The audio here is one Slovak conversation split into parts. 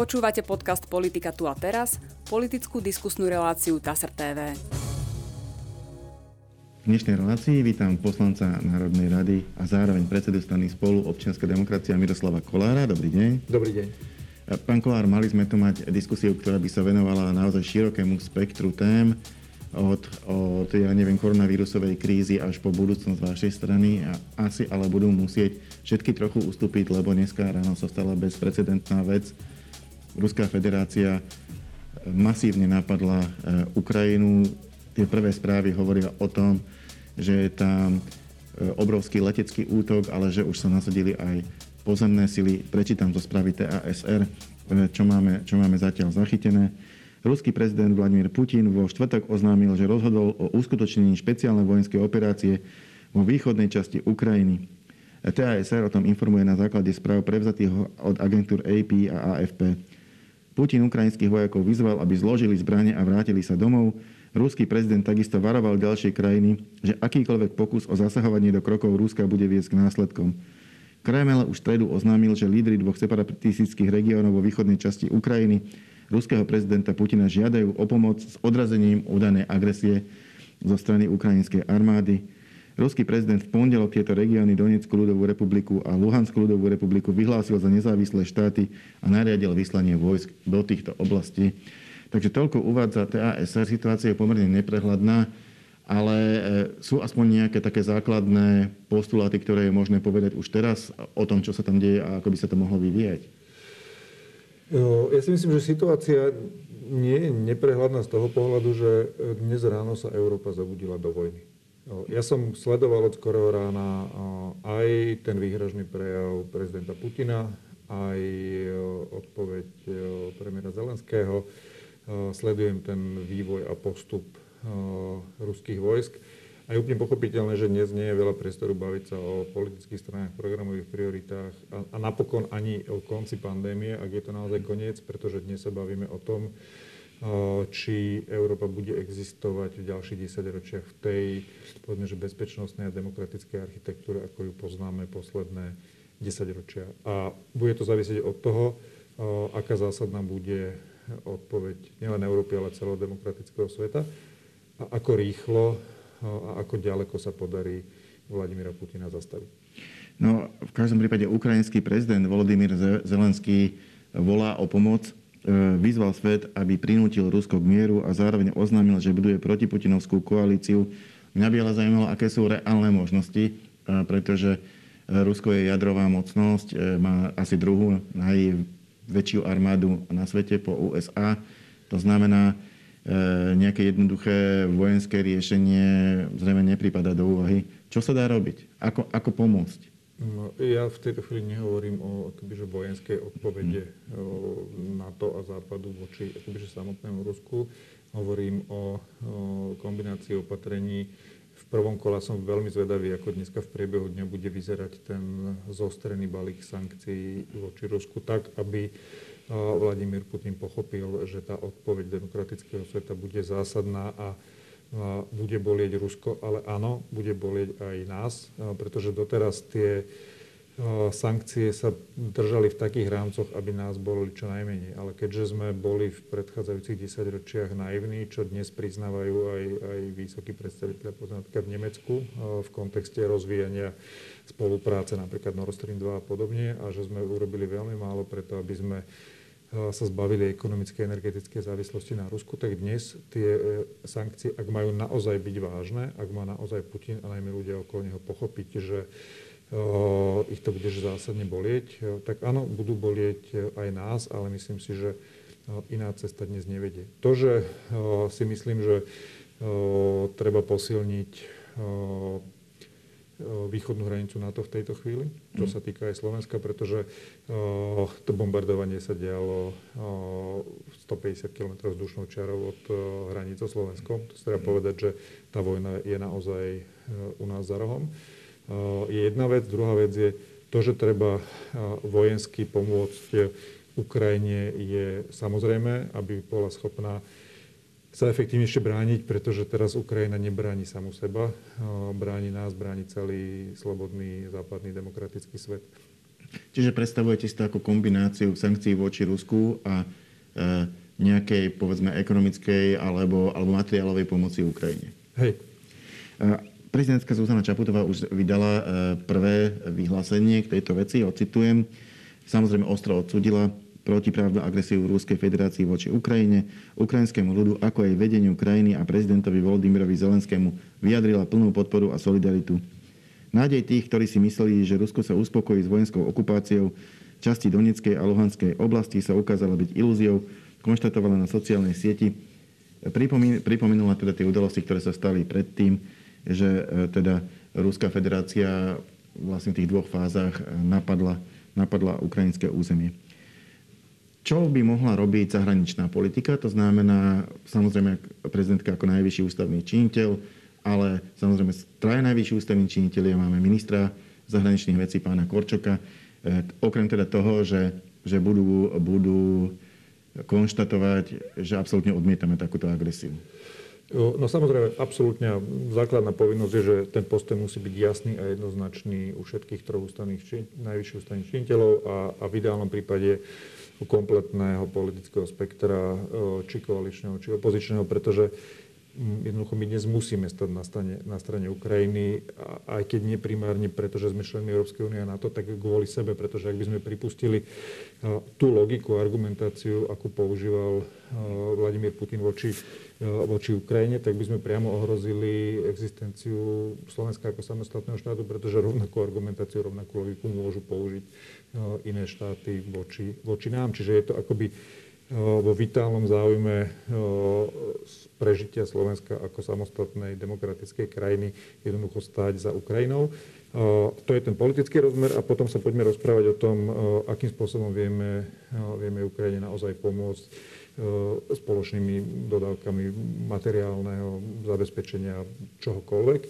Počúvate podcast Politika tu a teraz, politickú diskusnú reláciu TASR TV. V dnešnej relácii vítam poslanca Národnej rady a zároveň predsedu strany spolu občianská demokracia Miroslava Kolára. Dobrý deň. Dobrý deň. Pán Kolár, mali sme tu mať diskusiu, ktorá by sa venovala naozaj širokému spektru tém od, od ja neviem, koronavírusovej krízy až po budúcnosť vašej strany a asi ale budú musieť všetky trochu ustúpiť, lebo dneska ráno sa stala bezprecedentná vec. Ruská federácia masívne napadla e, Ukrajinu. Tie prvé správy hovoria o tom, že je tam e, obrovský letecký útok, ale že už sa nasadili aj pozemné sily. Prečítam zo správy TASR, čo máme, čo máme zatiaľ zachytené. Ruský prezident Vladimír Putin vo štvrtok oznámil, že rozhodol o uskutočnení špeciálnej vojenskej operácie vo východnej časti Ukrajiny. TASR o tom informuje na základe správ prevzatých od agentúr AP a AFP. Putin ukrajinských vojakov vyzval, aby zložili zbranie a vrátili sa domov. Ruský prezident takisto varoval ďalšie krajiny, že akýkoľvek pokus o zasahovanie do krokov Ruska bude viesť k následkom. Kreml už v stredu oznámil, že lídry dvoch separatistických regiónov vo východnej časti Ukrajiny ruského prezidenta Putina žiadajú o pomoc s odrazením údanej agresie zo strany ukrajinskej armády. Ruský prezident v pondelok tieto regióny Donetskú ľudovú republiku a Luhanskú ľudovú republiku vyhlásil za nezávislé štáty a nariadil vyslanie vojsk do týchto oblastí. Takže toľko uvádza TASR. Situácia je pomerne neprehľadná, ale e, sú aspoň nejaké také základné postuláty, ktoré je možné povedať už teraz o tom, čo sa tam deje a ako by sa to mohlo vyvíjať. Ja si myslím, že situácia nie je neprehľadná z toho pohľadu, že dnes ráno sa Európa zabudila do vojny. Ja som sledoval od skorého rána aj ten výhražný prejav prezidenta Putina, aj odpoveď premiéra Zelenského. Sledujem ten vývoj a postup ruských vojsk. A je úplne pochopiteľné, že dnes nie je veľa priestoru baviť sa o politických stranách, programových prioritách a, a napokon ani o konci pandémie, ak je to naozaj koniec, pretože dnes sa bavíme o tom, či Európa bude existovať v ďalších 10 ročiach v tej, povedzme, že bezpečnostnej a demokratickej architektúre, ako ju poznáme posledné 10 ročia. A bude to závisieť od toho, aká zásadná bude odpoveď nielen Európy, ale celého demokratického sveta a ako rýchlo a ako ďaleko sa podarí Vladimíra Putina zastaviť? No, v každom prípade ukrajinský prezident Volodymyr Zelenský volá o pomoc, vyzval svet, aby prinútil Rusko k mieru a zároveň oznámil, že buduje protiputinovskú koalíciu. Mňa by ale zaujímalo, aké sú reálne možnosti, e, pretože Rusko je jadrová mocnosť, e, má asi druhú najväčšiu armádu na svete po USA. To znamená, E, nejaké jednoduché vojenské riešenie zrejme nepripada do úvahy. Čo sa dá robiť? Ako, ako pomôcť? No, ja v tejto chvíli nehovorím o akobyže, vojenskej odpovede. NATO a Západu voči akobyže, samotnému Rusku. Hovorím o, o kombinácii opatrení. V prvom kole som veľmi zvedavý, ako dneska v priebehu dňa bude vyzerať ten zostrený balík sankcií voči Rusku tak, aby Vladimír Putin pochopil, že tá odpoveď demokratického sveta bude zásadná a bude bolieť Rusko, ale áno, bude bolieť aj nás, pretože doteraz tie sankcie sa držali v takých rámcoch, aby nás boli čo najmenej. Ale keďže sme boli v predchádzajúcich 10 ročiach naivní, čo dnes priznávajú aj, aj vysokí predstaviteľe, napríklad v Nemecku, v kontexte rozvíjania spolupráce, napríklad Nord Stream 2 a podobne, a že sme urobili veľmi málo preto, aby sme sa zbavili ekonomickej a energetickej závislosti na Rusku, tak dnes tie e, sankcie, ak majú naozaj byť vážne, ak má naozaj Putin a najmä ľudia okolo neho pochopiť, že uh, ich to bude zásadne bolieť, tak áno, budú bolieť aj nás, ale myslím si, že iná cesta dnes nevedie. To, že si myslím, že treba posilniť východnú hranicu NATO v tejto chvíli. To mhm. sa týka aj Slovenska, pretože to bombardovanie sa dialo 150 km vzdušnou čarou od hranice Slovenskom. To sa treba mhm. povedať, že tá vojna je naozaj u nás za rohom. Je jedna vec. Druhá vec je to, že treba vojensky pomôcť Ukrajine je samozrejme, aby bola schopná sa efektívnejšie brániť, pretože teraz Ukrajina nebráni samú seba, bráni nás, bráni celý slobodný západný demokratický svet. Čiže predstavujete si to ako kombináciu sankcií voči Rusku a e, nejakej, povedzme, ekonomickej alebo, alebo materiálovej pomoci Ukrajine. Hej. Prezidentka Zuzana Čaputová už vydala e, prvé vyhlásenie k tejto veci, ocitujem. Samozrejme ostro odsudila protiprávnu agresiu Ruskej federácii voči Ukrajine, ukrajinskému ľudu, ako aj vedeniu krajiny a prezidentovi Volodymyrovi Zelenskému vyjadrila plnú podporu a solidaritu. Nádej tých, ktorí si mysleli, že Rusko sa uspokojí s vojenskou okupáciou časti Donetskej a Luhanskej oblasti, sa ukázala byť ilúziou, konštatovala na sociálnej sieti. Pripomenula teda tie udalosti, ktoré sa stali predtým, že e, teda Ruská federácia vlastne v tých dvoch fázach e, napadla, napadla ukrajinské územie. Čo by mohla robiť zahraničná politika? To znamená, samozrejme, prezidentka ako najvyšší ústavný činiteľ, ale samozrejme, traja najvyšší ústavní činiteľia máme ministra zahraničných vecí pána Korčoka. E, okrem teda toho, že, že budú, budú konštatovať, že absolútne odmietame takúto agresiu. No samozrejme, absolútne základná povinnosť je, že ten postoj musí byť jasný a jednoznačný u všetkých troch ústavných čin, najvyšších ústavných činiteľov a, a v ideálnom prípade u kompletného politického spektra, či koaličného, či opozičného, pretože jednoducho my dnes musíme stať na strane, na strane Ukrajiny, aj keď nie primárne preto, že sme členmi Európskej únie a NATO, tak kvôli sebe, pretože ak by sme pripustili tú logiku, argumentáciu, akú používal Vladimír Putin voči, voči Ukrajine, tak by sme priamo ohrozili existenciu Slovenska ako samostatného štátu, pretože rovnakú argumentáciu, rovnakú logiku môžu použiť iné štáty voči, voči nám. Čiže je to akoby vo vitálnom záujme prežitia Slovenska ako samostatnej demokratickej krajiny jednoducho stáť za Ukrajinou. To je ten politický rozmer a potom sa poďme rozprávať o tom, akým spôsobom vieme, vieme Ukrajine naozaj pomôcť spoločnými dodávkami materiálneho zabezpečenia čohokoľvek.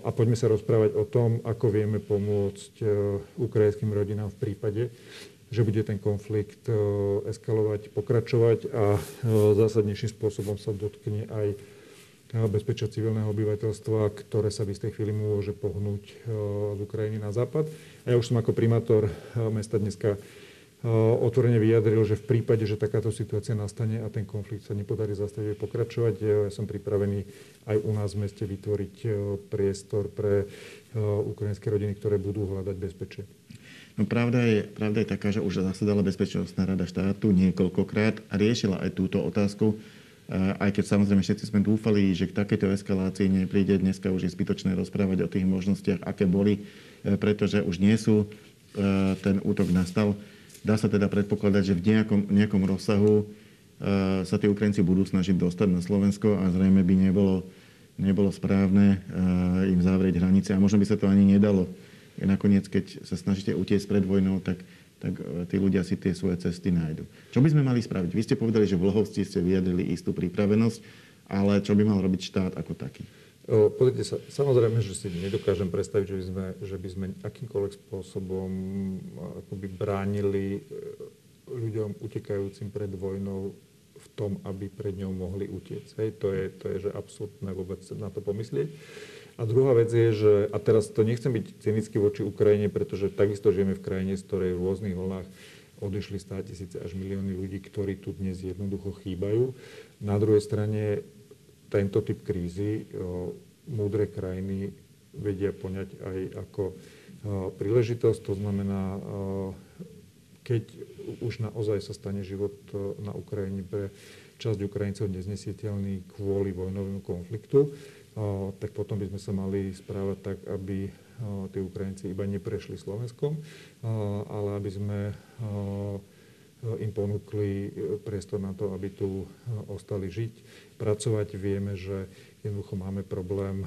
A poďme sa rozprávať o tom, ako vieme pomôcť ukrajinským rodinám v prípade, že bude ten konflikt e, eskalovať, pokračovať a e, zásadnejším spôsobom sa dotkne aj e, bezpečia civilného obyvateľstva, ktoré sa v istej chvíli môže pohnúť z Ukrajiny na západ. A ja už som ako primátor mesta dneska otvorene vyjadril, že v prípade, že takáto situácia nastane a ten konflikt sa nepodarí zastaviť pokračovať, ja som pripravený aj u nás v meste vytvoriť priestor pre ukrajinské rodiny, ktoré budú hľadať bezpečie. No pravda je, pravda je taká, že už zasadala Bezpečnostná rada štátu niekoľkokrát a riešila aj túto otázku. Aj keď samozrejme všetci sme dúfali, že k takejto eskalácii nepríde, dneska už je zbytočné rozprávať o tých možnostiach, aké boli, e, pretože už nie sú, e, ten útok nastal. Dá sa teda predpokladať, že v nejakom, nejakom rozsahu e, sa tí Ukrajinci budú snažiť dostať na Slovensko a zrejme by nebolo, nebolo správne im zavrieť hranice a možno by sa to ani nedalo nakoniec, keď sa snažíte utiecť pred vojnou, tak, tak e, tí ľudia si tie svoje cesty nájdu. Čo by sme mali spraviť? Vy ste povedali, že v Lhovci ste vyjadrili istú pripravenosť, ale čo by mal robiť štát ako taký? Pozrite sa, samozrejme, že si nedokážem predstaviť, že by sme, že by sme akýmkoľvek spôsobom akoby bránili e, ľuďom utekajúcim pred vojnou v tom, aby pred ňou mohli utiecť. Hej, to je, to je že absurdné vôbec na to pomyslieť. A druhá vec je, že, a teraz to nechcem byť cynický voči Ukrajine, pretože takisto žijeme v krajine, z ktorej v rôznych vlnách odišli 100 tisíce až milióny ľudí, ktorí tu dnes jednoducho chýbajú. Na druhej strane tento typ krízy o, múdre krajiny vedia poňať aj ako o, príležitosť. To znamená, o, keď už naozaj sa stane život na Ukrajine pre časť Ukrajincov neznesiteľný kvôli vojnovému konfliktu, tak potom by sme sa mali správať tak, aby tí Ukrajinci iba neprešli Slovenskom, ale aby sme im ponúkli priestor na to, aby tu ostali žiť, pracovať. Vieme, že jednoducho máme problém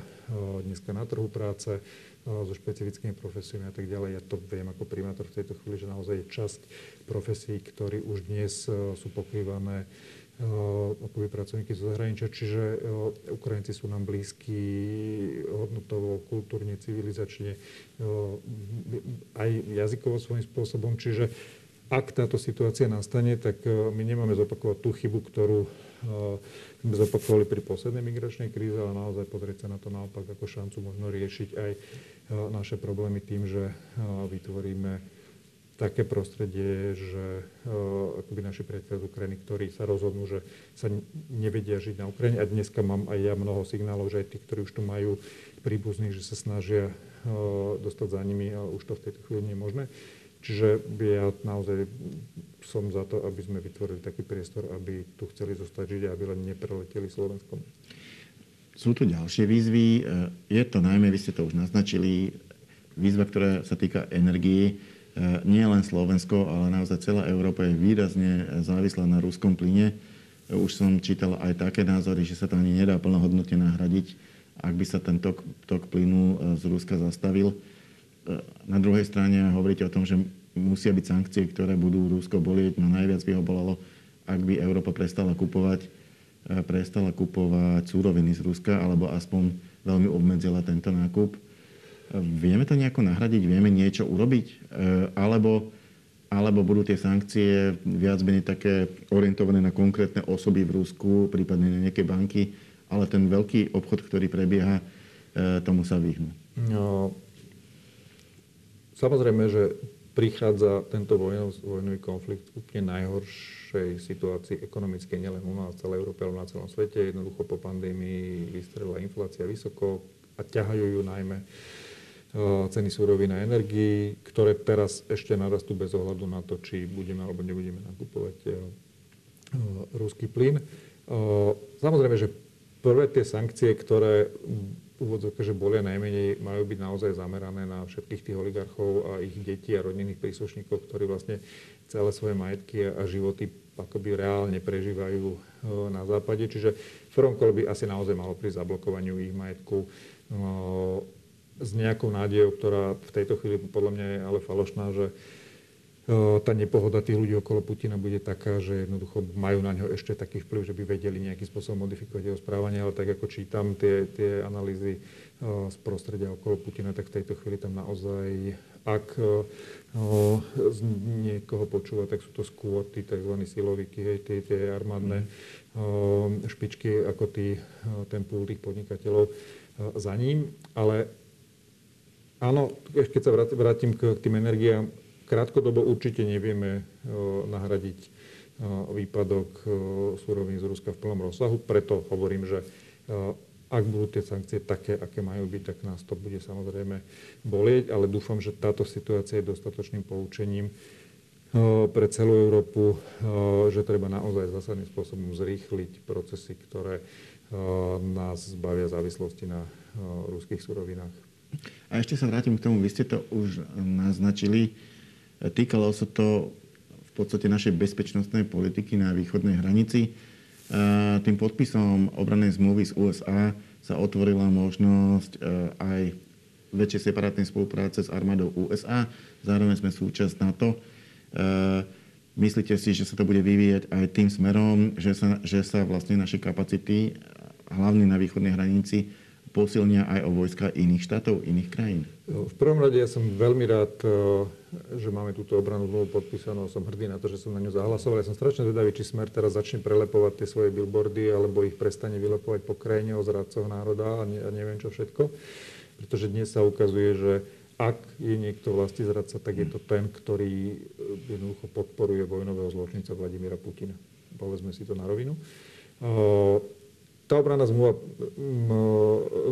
dneska na trhu práce so špecifickými profesiami a tak ďalej. Ja to viem ako primátor v tejto chvíli, že naozaj je časť profesí, ktorí už dnes sú pokrývané akoby pracovníky zo zahraničia, čiže Ukrajinci sú nám blízki hodnotovo, kultúrne, civilizačne, aj jazykovo svojím spôsobom. Čiže ak táto situácia nastane, tak my nemáme zopakovať tú chybu, ktorú sme zopakovali pri poslednej migračnej kríze, ale naozaj pozrieť sa na to naopak ako šancu možno riešiť aj naše problémy tým, že vytvoríme také prostredie, že uh, akoby naši priatelia z Ukrajiny, ktorí sa rozhodnú, že sa nevedia žiť na Ukrajine. A dneska mám aj ja mnoho signálov, že aj tí, ktorí už tu majú príbuzných, že sa snažia uh, dostať za nimi, ale už to v tejto chvíli nie je možné. Čiže ja naozaj som za to, aby sme vytvorili taký priestor, aby tu chceli zostať žiť a aby len nepreleteli Slovenskom. Sú tu ďalšie výzvy. Je to najmä, vy ste to už naznačili, výzva, ktorá sa týka energii E, nie len Slovensko, ale naozaj celá Európa je výrazne závislá na ruskom plyne. Už som čítal aj také názory, že sa to ani nedá plnohodnotne nahradiť, ak by sa ten tok, tok plynu e, z Ruska zastavil. E, na druhej strane hovoríte o tom, že musia byť sankcie, ktoré budú Rusko bolieť. No najviac by ho bolelo, ak by Európa prestala kupovať, prestala kupovať súroviny z Ruska, alebo aspoň veľmi obmedzila tento nákup Vieme to nejako nahradiť? Vieme niečo urobiť? E, alebo, alebo budú tie sankcie viac menej také orientované na konkrétne osoby v Rusku, prípadne na nejaké banky, ale ten veľký obchod, ktorý prebieha, e, tomu sa vyhnú? No, samozrejme, že prichádza tento vojnový konflikt v úplne najhoršej situácii ekonomickej, nielen u nás, celej Európe, ale na celom svete. Jednoducho po pandémii vystrelila inflácia vysoko a ťahajú ju najmä ceny súrovín a energií, ktoré teraz ešte narastú bez ohľadu na to, či budeme alebo nebudeme nakupovať eh, eh, ruský plyn. Samozrejme, že prvé tie sankcie, ktoré úvodzovke, že bolia najmenej, majú byť naozaj zamerané na všetkých tých oligarchov a ich detí a rodinných príslušníkov, ktorí vlastne celé svoje majetky a životy akoby reálne prežívajú na západe. Čiže v prvom kole by asi naozaj malo prísť zablokovaniu ich majetku s nejakou nádejou, ktorá v tejto chvíli podľa mňa je ale falošná, že e, tá nepohoda tých ľudí okolo Putina bude taká, že jednoducho majú na ňo ešte taký vplyv, že by vedeli nejakým spôsobom modifikovať jeho správanie, ale tak ako čítam tie, tie analýzy e, z prostredia okolo Putina, tak v tejto chvíli tam naozaj, ak e, z niekoho počúva, tak sú to skôr tí tzv. silovíky, hej, tie, tie armádne špičky, ako tí, ten púl tých podnikateľov za ním. Ale Áno, keď sa vrátim k tým energiám, krátkodobo určite nevieme nahradiť výpadok súrovín z Ruska v plnom rozsahu. Preto hovorím, že ak budú tie sankcie také, aké majú byť, tak nás to bude samozrejme bolieť, ale dúfam, že táto situácia je dostatočným poučením pre celú Európu, že treba naozaj zásadným spôsobom zrýchliť procesy, ktoré nás zbavia závislosti na ruských surovinách. A ešte sa vrátim k tomu, vy ste to už naznačili. Týkalo sa to v podstate našej bezpečnostnej politiky na východnej hranici. Tým podpisom obranej zmluvy z USA sa otvorila možnosť e, aj väčšej separátnej spolupráce s armádou USA. Zároveň sme súčasť NATO. E, myslíte si, že sa to bude vyvíjať aj tým smerom, že sa, že sa vlastne naše kapacity, hlavne na východnej hranici, posilnia aj o vojska iných štátov, iných krajín? V prvom rade ja som veľmi rád, e, že máme túto obranu zmluvu podpísanú. Som hrdý na to, že som na ňu zahlasoval. Ja som strašne zvedavý, či Smer teraz začne prelepovať tie svoje billboardy, alebo ich prestane vylepovať po krajine o zradcoch národa a, ne, a neviem čo všetko. Pretože dnes sa ukazuje, že ak je niekto vlasti zradca, tak je to ten, ktorý e, jednoducho podporuje vojnového zločinca Vladimíra Putina. Povedzme si to na rovinu. E, tá obranná zmluva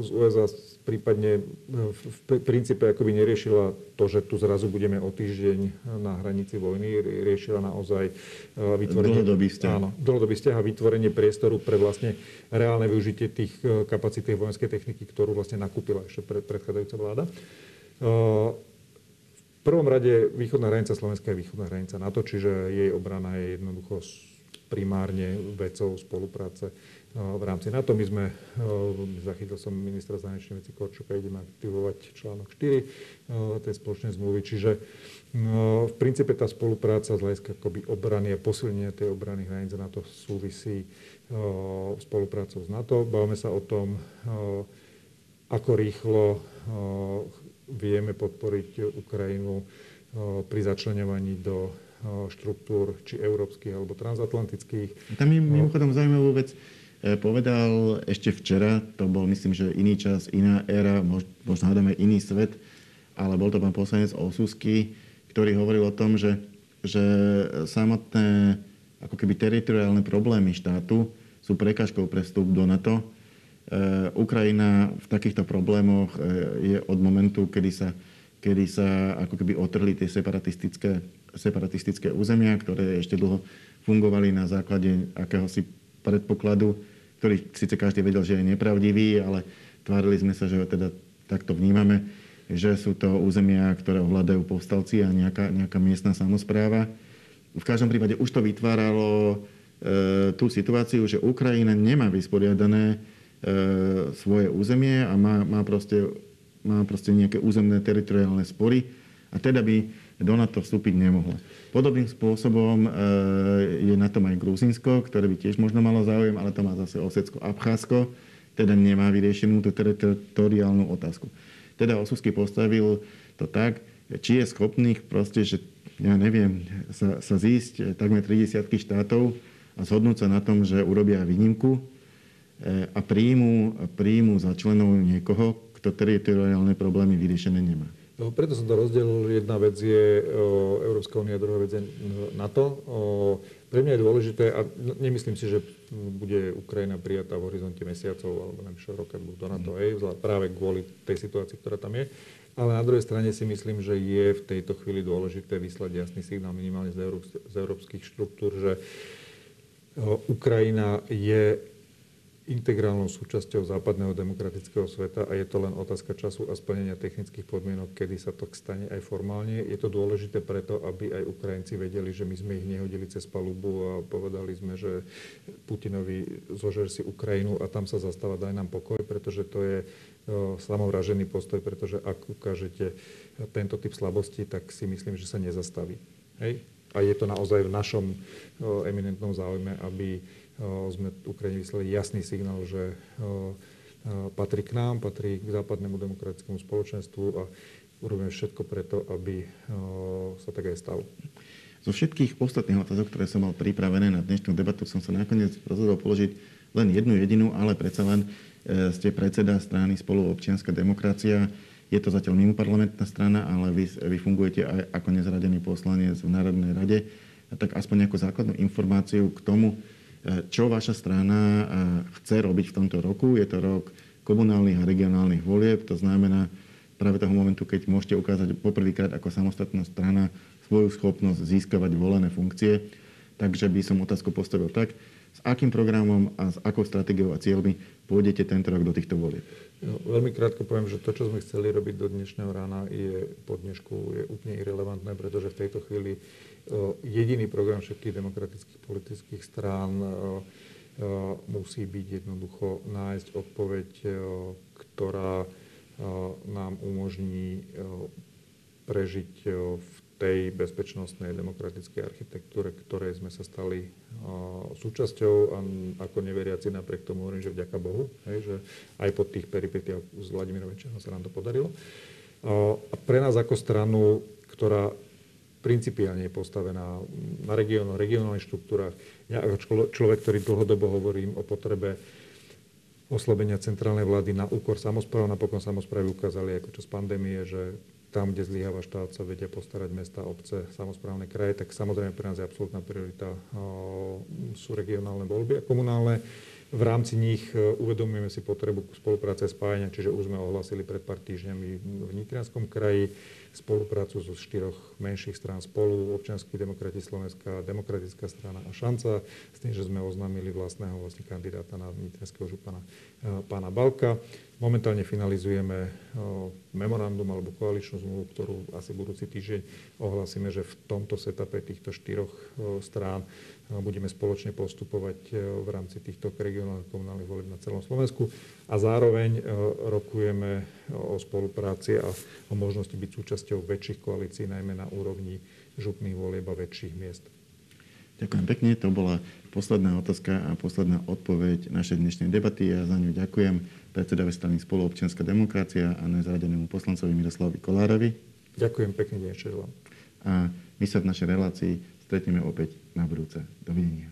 z USA prípadne v princípe akoby neriešila to, že tu zrazu budeme o týždeň na hranici vojny. Riešila naozaj e, vytvorenie... Dlhodobý vzťah. Áno, dlhodobý vzťah a vytvorenie priestoru pre vlastne reálne využitie tých e, kapacít tej vojenskej techniky, ktorú vlastne nakúpila ešte pred, predchádzajúca vláda. E, v prvom rade východná hranica Slovenska je východná hranica NATO, čiže jej obrana je jednoducho primárne vecou spolupráce v rámci NATO. My sme, zachytil som ministra zahraničnej veci Korčuka, ideme aktivovať článok 4 tej spoločnej zmluvy. Čiže v princípe tá spolupráca z hľadiska akoby obrany a posilnenia tej obrany hranice NATO súvisí spoluprácou s NATO. Bavíme sa o tom, ako rýchlo vieme podporiť Ukrajinu pri začlenovaní do štruktúr či európskych alebo transatlantických. Tam je mimochodom zaujímavú vec povedal ešte včera, to bol myslím, že iný čas, iná éra, možno hádame iný svet, ale bol to pán poslanec Osusky, ktorý hovoril o tom, že, že samotné ako keby teritoriálne problémy štátu sú prekažkou pre vstup do NATO. E, Ukrajina v takýchto problémoch e, je od momentu, kedy sa, kedy sa ako keby otrhli tie separatistické, separatistické územia, ktoré ešte dlho fungovali na základe akéhosi predpokladu, ktorý síce každý vedel, že je nepravdivý, ale tvárili sme sa, že ho teda takto vnímame, že sú to územia, ktoré ovládajú povstalci a nejaká, nejaká miestna samozpráva. V každom prípade už to vytváralo e, tú situáciu, že Ukrajina nemá vysporiadané e, svoje územie a má, má, proste, má proste nejaké územné teritoriálne spory. A teda by do NATO vstúpiť nemohla. Podobným spôsobom e, je na tom aj Gruzinsko, ktoré by tiež možno malo záujem, ale to má zase Osecko Abcházsko, teda nemá vyriešenú tú teritoriálnu otázku. Teda Osusky postavil to tak, či je schopný proste, že ja neviem, sa, sa zísť eh, takmer 30 štátov a zhodnúť sa na tom, že urobia výnimku eh, a príjmu, príjmu za členov niekoho, kto teritoriálne problémy vyriešené nemá. No, preto som to rozdelil. Jedna vec je Európska únia, druhá vec je NATO. Pre mňa je dôležité, a nemyslím si, že bude Ukrajina prijatá v horizonte mesiacov alebo najvyššieho roka do NATO, mm. práve kvôli tej situácii, ktorá tam je. Ale na druhej strane si myslím, že je v tejto chvíli dôležité vyslať jasný signál minimálne z, z európskych štruktúr, že Ukrajina je integrálnou súčasťou západného demokratického sveta a je to len otázka času a splnenia technických podmienok, kedy sa to stane aj formálne. Je to dôležité preto, aby aj Ukrajinci vedeli, že my sme ich nehodili cez palubu a povedali sme, že Putinovi zožer si Ukrajinu a tam sa zastáva, daj nám pokoj, pretože to je samovražený postoj, pretože ak ukážete tento typ slabosti, tak si myslím, že sa nezastaví. Hej? A je to naozaj v našom eminentnom záujme, aby sme Ukrajine vyslali jasný signál, že patrí k nám, patrí k západnému demokratickému spoločenstvu a urobíme všetko preto, aby sa tak aj stalo. Zo všetkých ostatných otázok, ktoré som mal pripravené na dnešnú debatu, som sa nakoniec rozhodol položiť len jednu jedinú, ale predsa len E, ste predseda strany spolu občianská demokracia. Je to zatiaľ mimo parlamentná strana, ale vy, vy fungujete aj ako nezradený poslanec v Národnej rade. Tak aspoň nejakú základnú informáciu k tomu, čo vaša strana e, chce robiť v tomto roku. Je to rok komunálnych a regionálnych volieb, to znamená práve toho momentu, keď môžete ukázať poprvýkrát ako samostatná strana svoju schopnosť získavať volené funkcie. Takže by som otázku postavil tak, s akým programom a s akou stratégiou a cieľmi pôjdete tento rok do týchto volieb? No, veľmi krátko poviem, že to, čo sme chceli robiť do dnešného rána, je po dnešku je úplne irrelevantné, pretože v tejto chvíli jediný program všetkých demokratických politických strán uh, uh, musí byť jednoducho nájsť odpoveď, ktorá nám umožní prežiť v tej bezpečnostnej demokratickej architektúre, ktorej sme sa stali súčasťou a ako neveriaci napriek tomu hovorím, že vďaka Bohu, hej, že aj po tých peripetiach s Vladimírom Večerom sa nám to podarilo. A pre nás ako stranu, ktorá principiálne je postavená na regiónoch, regionálnych štruktúrach, ja ako človek, ktorý dlhodobo hovorím o potrebe oslabenia centrálnej vlády na úkor samozpráv. Napokon samozprávy ukázali ako čas pandémie, že tam, kde zlyháva štát, sa vedia postarať mesta, obce, samozprávne kraje, tak samozrejme pre nás je absolútna priorita sú regionálne voľby a komunálne. V rámci nich e, uvedomujeme si potrebu spolupráce a spájania, čiže už sme ohlasili pred pár týždňami v Nitrianskom kraji spoluprácu zo štyroch menších strán spolu, občianskí demokrati Slovenska, demokratická strana a šanca, s tým, že sme oznámili vlastného vlastne kandidáta na nitrianského župana e, pána Balka. Momentálne finalizujeme memorandum alebo koaličnú zmluvu, ktorú asi budúci týždeň ohlasíme, že v tomto setape týchto štyroch strán budeme spoločne postupovať v rámci týchto regionálnych komunálnych volieb na celom Slovensku a zároveň rokujeme o spolupráci a o možnosti byť súčasťou väčších koalícií, najmä na úrovni župných volieb a väčších miest. Ďakujem pekne. To bola posledná otázka a posledná odpoveď našej dnešnej debaty. Ja za ňu ďakujem predsedovi strany spoluobčianská demokracia a nezradenému poslancovi Miroslavovi Kolárovi. Ďakujem pekne, deň A my sa v našej relácii stretneme opäť na budúce. Dovidenia.